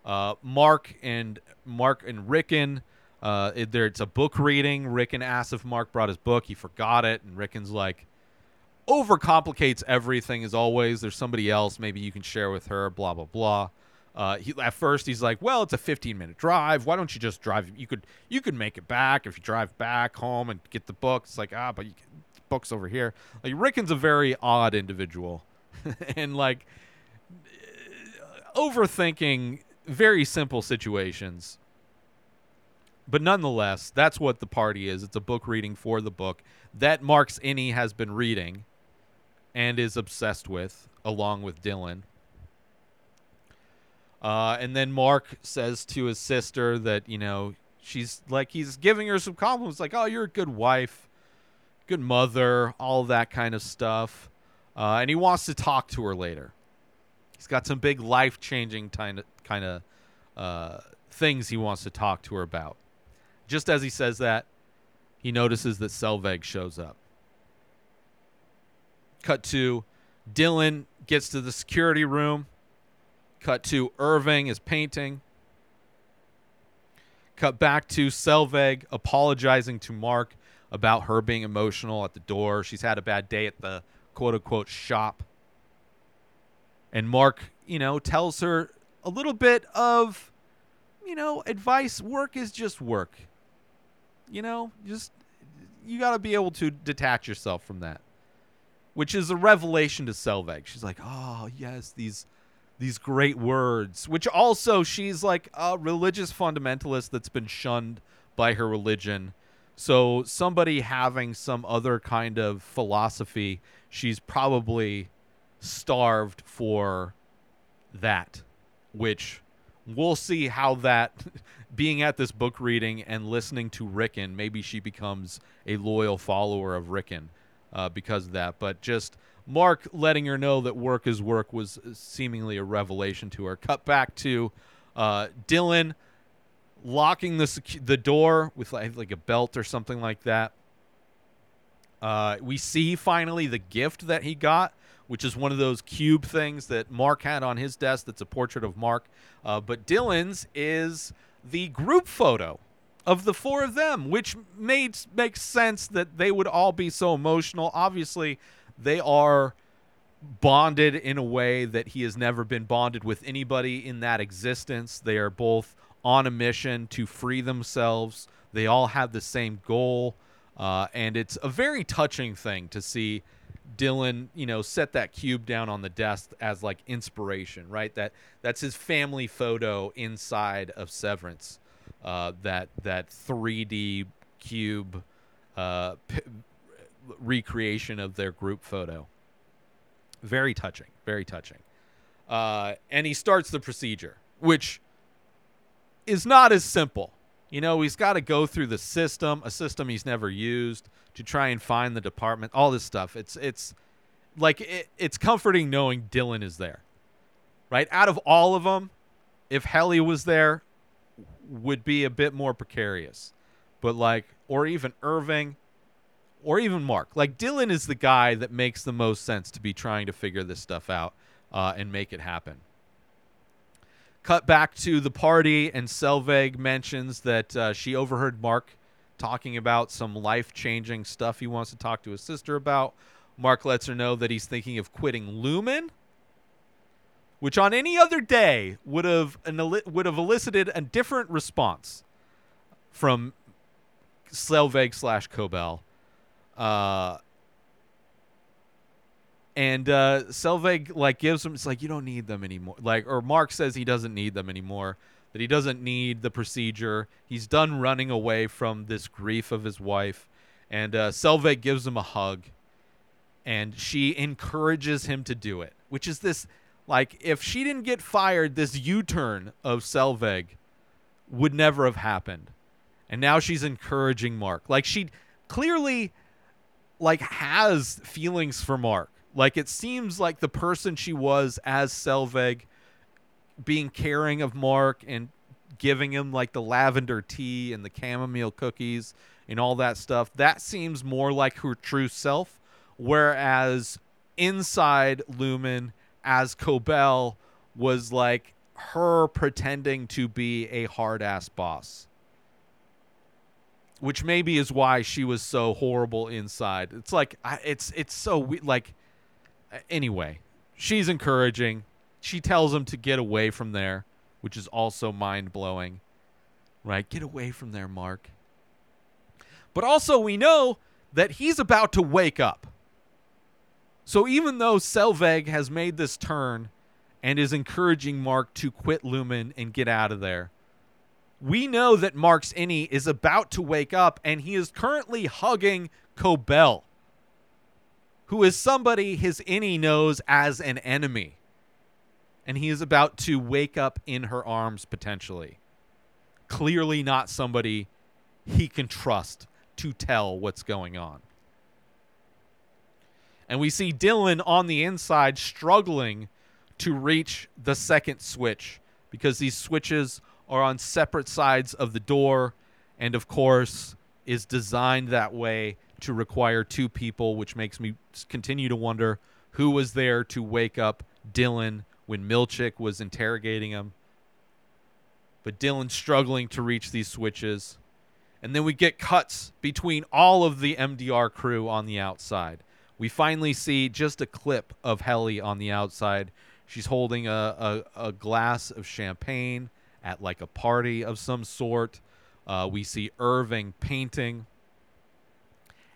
Uh, Mark and Mark and Ricken, uh, it, there it's a book reading. Ricken asks if Mark brought his book. He forgot it, and Ricken's like, overcomplicates everything as always. There's somebody else maybe you can share with her. Blah blah blah. Uh, he, at first, he's like, "Well, it's a 15 minute drive. Why don't you just drive? You could you could make it back if you drive back home and get the book." It's like, ah, but you, book's over here. Like Ricken's a very odd individual, and like overthinking very simple situations. But nonetheless, that's what the party is. It's a book reading for the book that Mark's Innie has been reading and is obsessed with, along with Dylan. Uh, and then Mark says to his sister that, you know, she's like, he's giving her some compliments, like, oh, you're a good wife, good mother, all that kind of stuff. Uh, and he wants to talk to her later. He's got some big life changing kind of kind of uh, things he wants to talk to her about. Just as he says that, he notices that Selvig shows up. Cut to Dylan gets to the security room. Cut to Irving is painting. Cut back to Selvig apologizing to Mark about her being emotional at the door. She's had a bad day at the quote unquote shop. And Mark, you know, tells her a little bit of, you know, advice. Work is just work. You know, just you got to be able to detach yourself from that, which is a revelation to Selvig. She's like, oh yes, these these great words, which also she's like a religious fundamentalist that's been shunned by her religion. So somebody having some other kind of philosophy, she's probably starved for that, which we'll see how that being at this book reading and listening to Ricken, maybe she becomes a loyal follower of Ricken uh, because of that. But just Mark letting her know that work is work was seemingly a revelation to her. Cut back to uh, Dylan locking the secu- the door with like, like a belt or something like that. Uh, we see finally the gift that he got, which is one of those cube things that Mark had on his desk. That's a portrait of Mark, uh, but Dylan's is the group photo of the four of them, which made makes sense that they would all be so emotional. Obviously, they are bonded in a way that he has never been bonded with anybody in that existence. They are both on a mission to free themselves. They all have the same goal, uh, and it's a very touching thing to see Dylan, you know, set that cube down on the desk as like inspiration, right? That that's his family photo inside of Severance. Uh, that that 3D cube uh, p- recreation of their group photo. Very touching, very touching. Uh, and he starts the procedure, which is not as simple. You know, he's got to go through the system, a system he's never used, to try and find the department. All this stuff. It's it's like it, it's comforting knowing Dylan is there, right? Out of all of them, if Helly was there, would be a bit more precarious. But like, or even Irving, or even Mark. Like Dylan is the guy that makes the most sense to be trying to figure this stuff out uh, and make it happen. Cut back to the party, and Selvig mentions that uh, she overheard Mark talking about some life changing stuff he wants to talk to his sister about. Mark lets her know that he's thinking of quitting Lumon, which on any other day would have an, would have elicited a different response from Selvig slash Cobel. Uh, and uh, Selvig like gives him it's like you don't need them anymore. Like or Mark says he doesn't need them anymore. That he doesn't need the procedure. He's done running away from this grief of his wife. And uh, Selvig gives him a hug, and she encourages him to do it. Which is this like if she didn't get fired, this U-turn of Selvig would never have happened. And now she's encouraging Mark. Like she clearly like has feelings for Mark. Like it seems like the person she was as Selvig being caring of Mark and giving him like the lavender tea and the chamomile cookies and all that stuff. That seems more like her true self. Whereas inside Lumon as Cobel was like her pretending to be a hard ass boss which maybe is why she was so horrible inside. It's like I- it's it's so we- like anyway, she's encouraging. she tells him to get away from there, which is also mind blowing. Right? Get away from there, Mark. But also, we know that he's about to wake up. So even though Selvig has made this turn and is encouraging Mark to quit Lumon and get out of there, we know that Mark's innie is about to wake up and he is currently hugging Cobel, who is somebody his innie knows as an enemy. And he is about to wake up in her arms potentially. Clearly not somebody he can trust to tell what's going on. And we see Dylan on the inside struggling to reach the second switch because these switches are on separate sides of the door and of course is designed that way to require two people which makes me continue to wonder who was there to wake up Dylan when Milchick was interrogating him. But Dylan's struggling to reach these switches. And then we get cuts between all of the MDR crew on the outside. We finally see just a clip of Helly on the outside. She's holding a, a, a glass of champagne at like a party of some sort. Uh, we see Irving painting.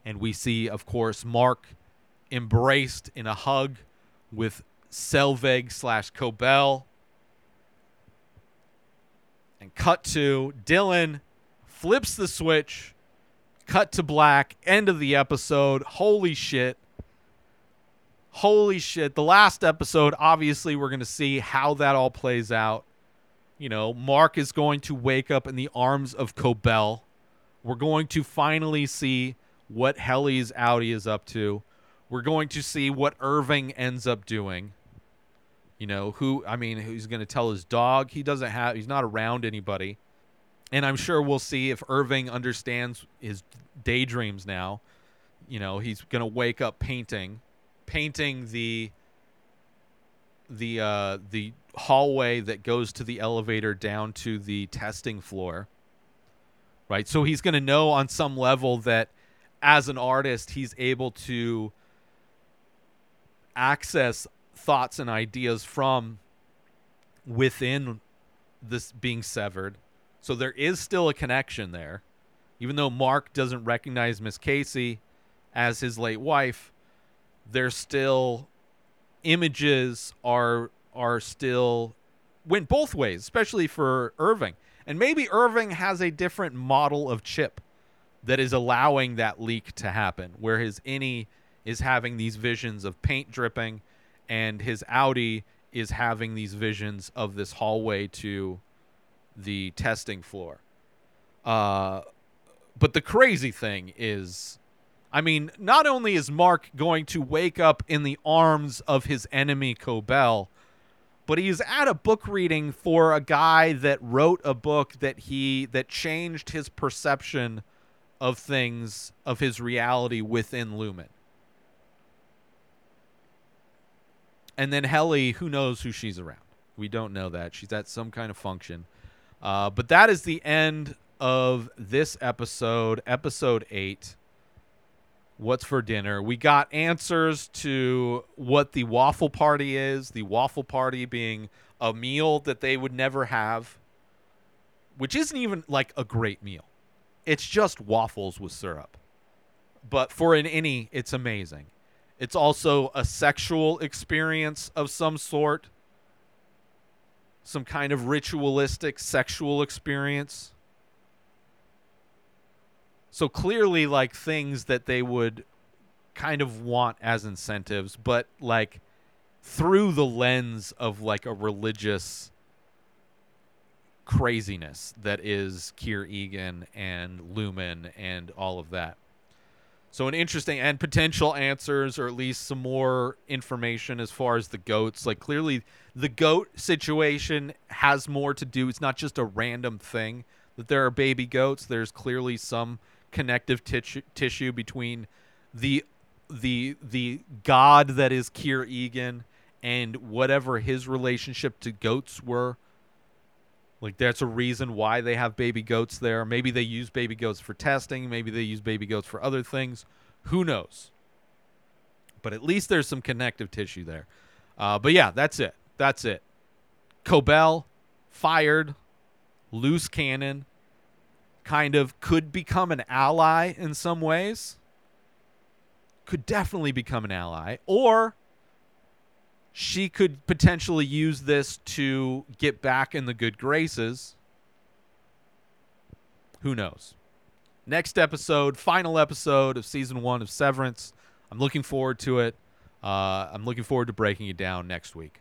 And we see, of course, Mark embraced in a hug with Selvig slash Cobel. And cut to Dylan flips the switch. Cut to black. End of the episode. Holy shit. Holy shit. The last episode, obviously, we're going to see how that all plays out you know, Mark is going to wake up in the arms of Cobel. We're going to finally see what Helly's outie is up to. We're going to see what Irving ends up doing. You know, who I mean, who's going to tell his dog he doesn't have he's not around anybody. And I'm sure we'll see if Irving understands his daydreams now. You know, he's going to wake up painting, painting the the uh the hallway that goes to the elevator down to the testing floor. Right? So he's going to know on some level that as an artist, he's able to access thoughts and ideas from within this being severed. So there is still a connection there. Even though Mark doesn't recognize Miss Casey as his late wife, there's still images are are still went both ways, especially for Irving. And maybe Irving has a different model of chip that is allowing that leak to happen, where his innie is having these visions of paint dripping and his outie is having these visions of this hallway to the testing floor. Uh, but the crazy thing is, I mean, not only is Mark going to wake up in the arms of his enemy Cobel, but he's at a book reading for a guy that wrote a book that he that changed his perception of things of his reality within Lumon. And then Helly, who knows who she's around? We don't know that. She's at some kind of function. Uh, but that is the end of this episode, episode eight. What's for dinner? We got answers to what the waffle party is. The waffle party being a meal that they would never have, which isn't even like a great meal. It's just waffles with syrup. But for an innie, it's amazing. It's also a sexual experience of some sort, some kind of ritualistic sexual experience. So clearly, like things that they would kind of want as incentives, but like through the lens of like a religious craziness that is Kier Eagan and Lumon and all of that. So an interesting and potential answers, or at least some more information as far as the goats. Like clearly, the goat situation has more to do. It's not just a random thing that there are baby goats. There's clearly some connective tissue between the the the god that is Kier Eagan and whatever his relationship to goats were. Like that's a reason why they have baby goats there. Maybe they use baby goats for testing, maybe they use baby goats for other things. Who knows? But at least there's some connective tissue there. Uh, but yeah, that's it. That's it. Cobel fired, loose cannon, kind of could become an ally in some ways. Could definitely become an ally. Or she could potentially use this to get back in the good graces. Who knows? Next episode, final episode of season one of Severance. I'm looking forward to it. Uh, I'm looking forward to breaking it down next week.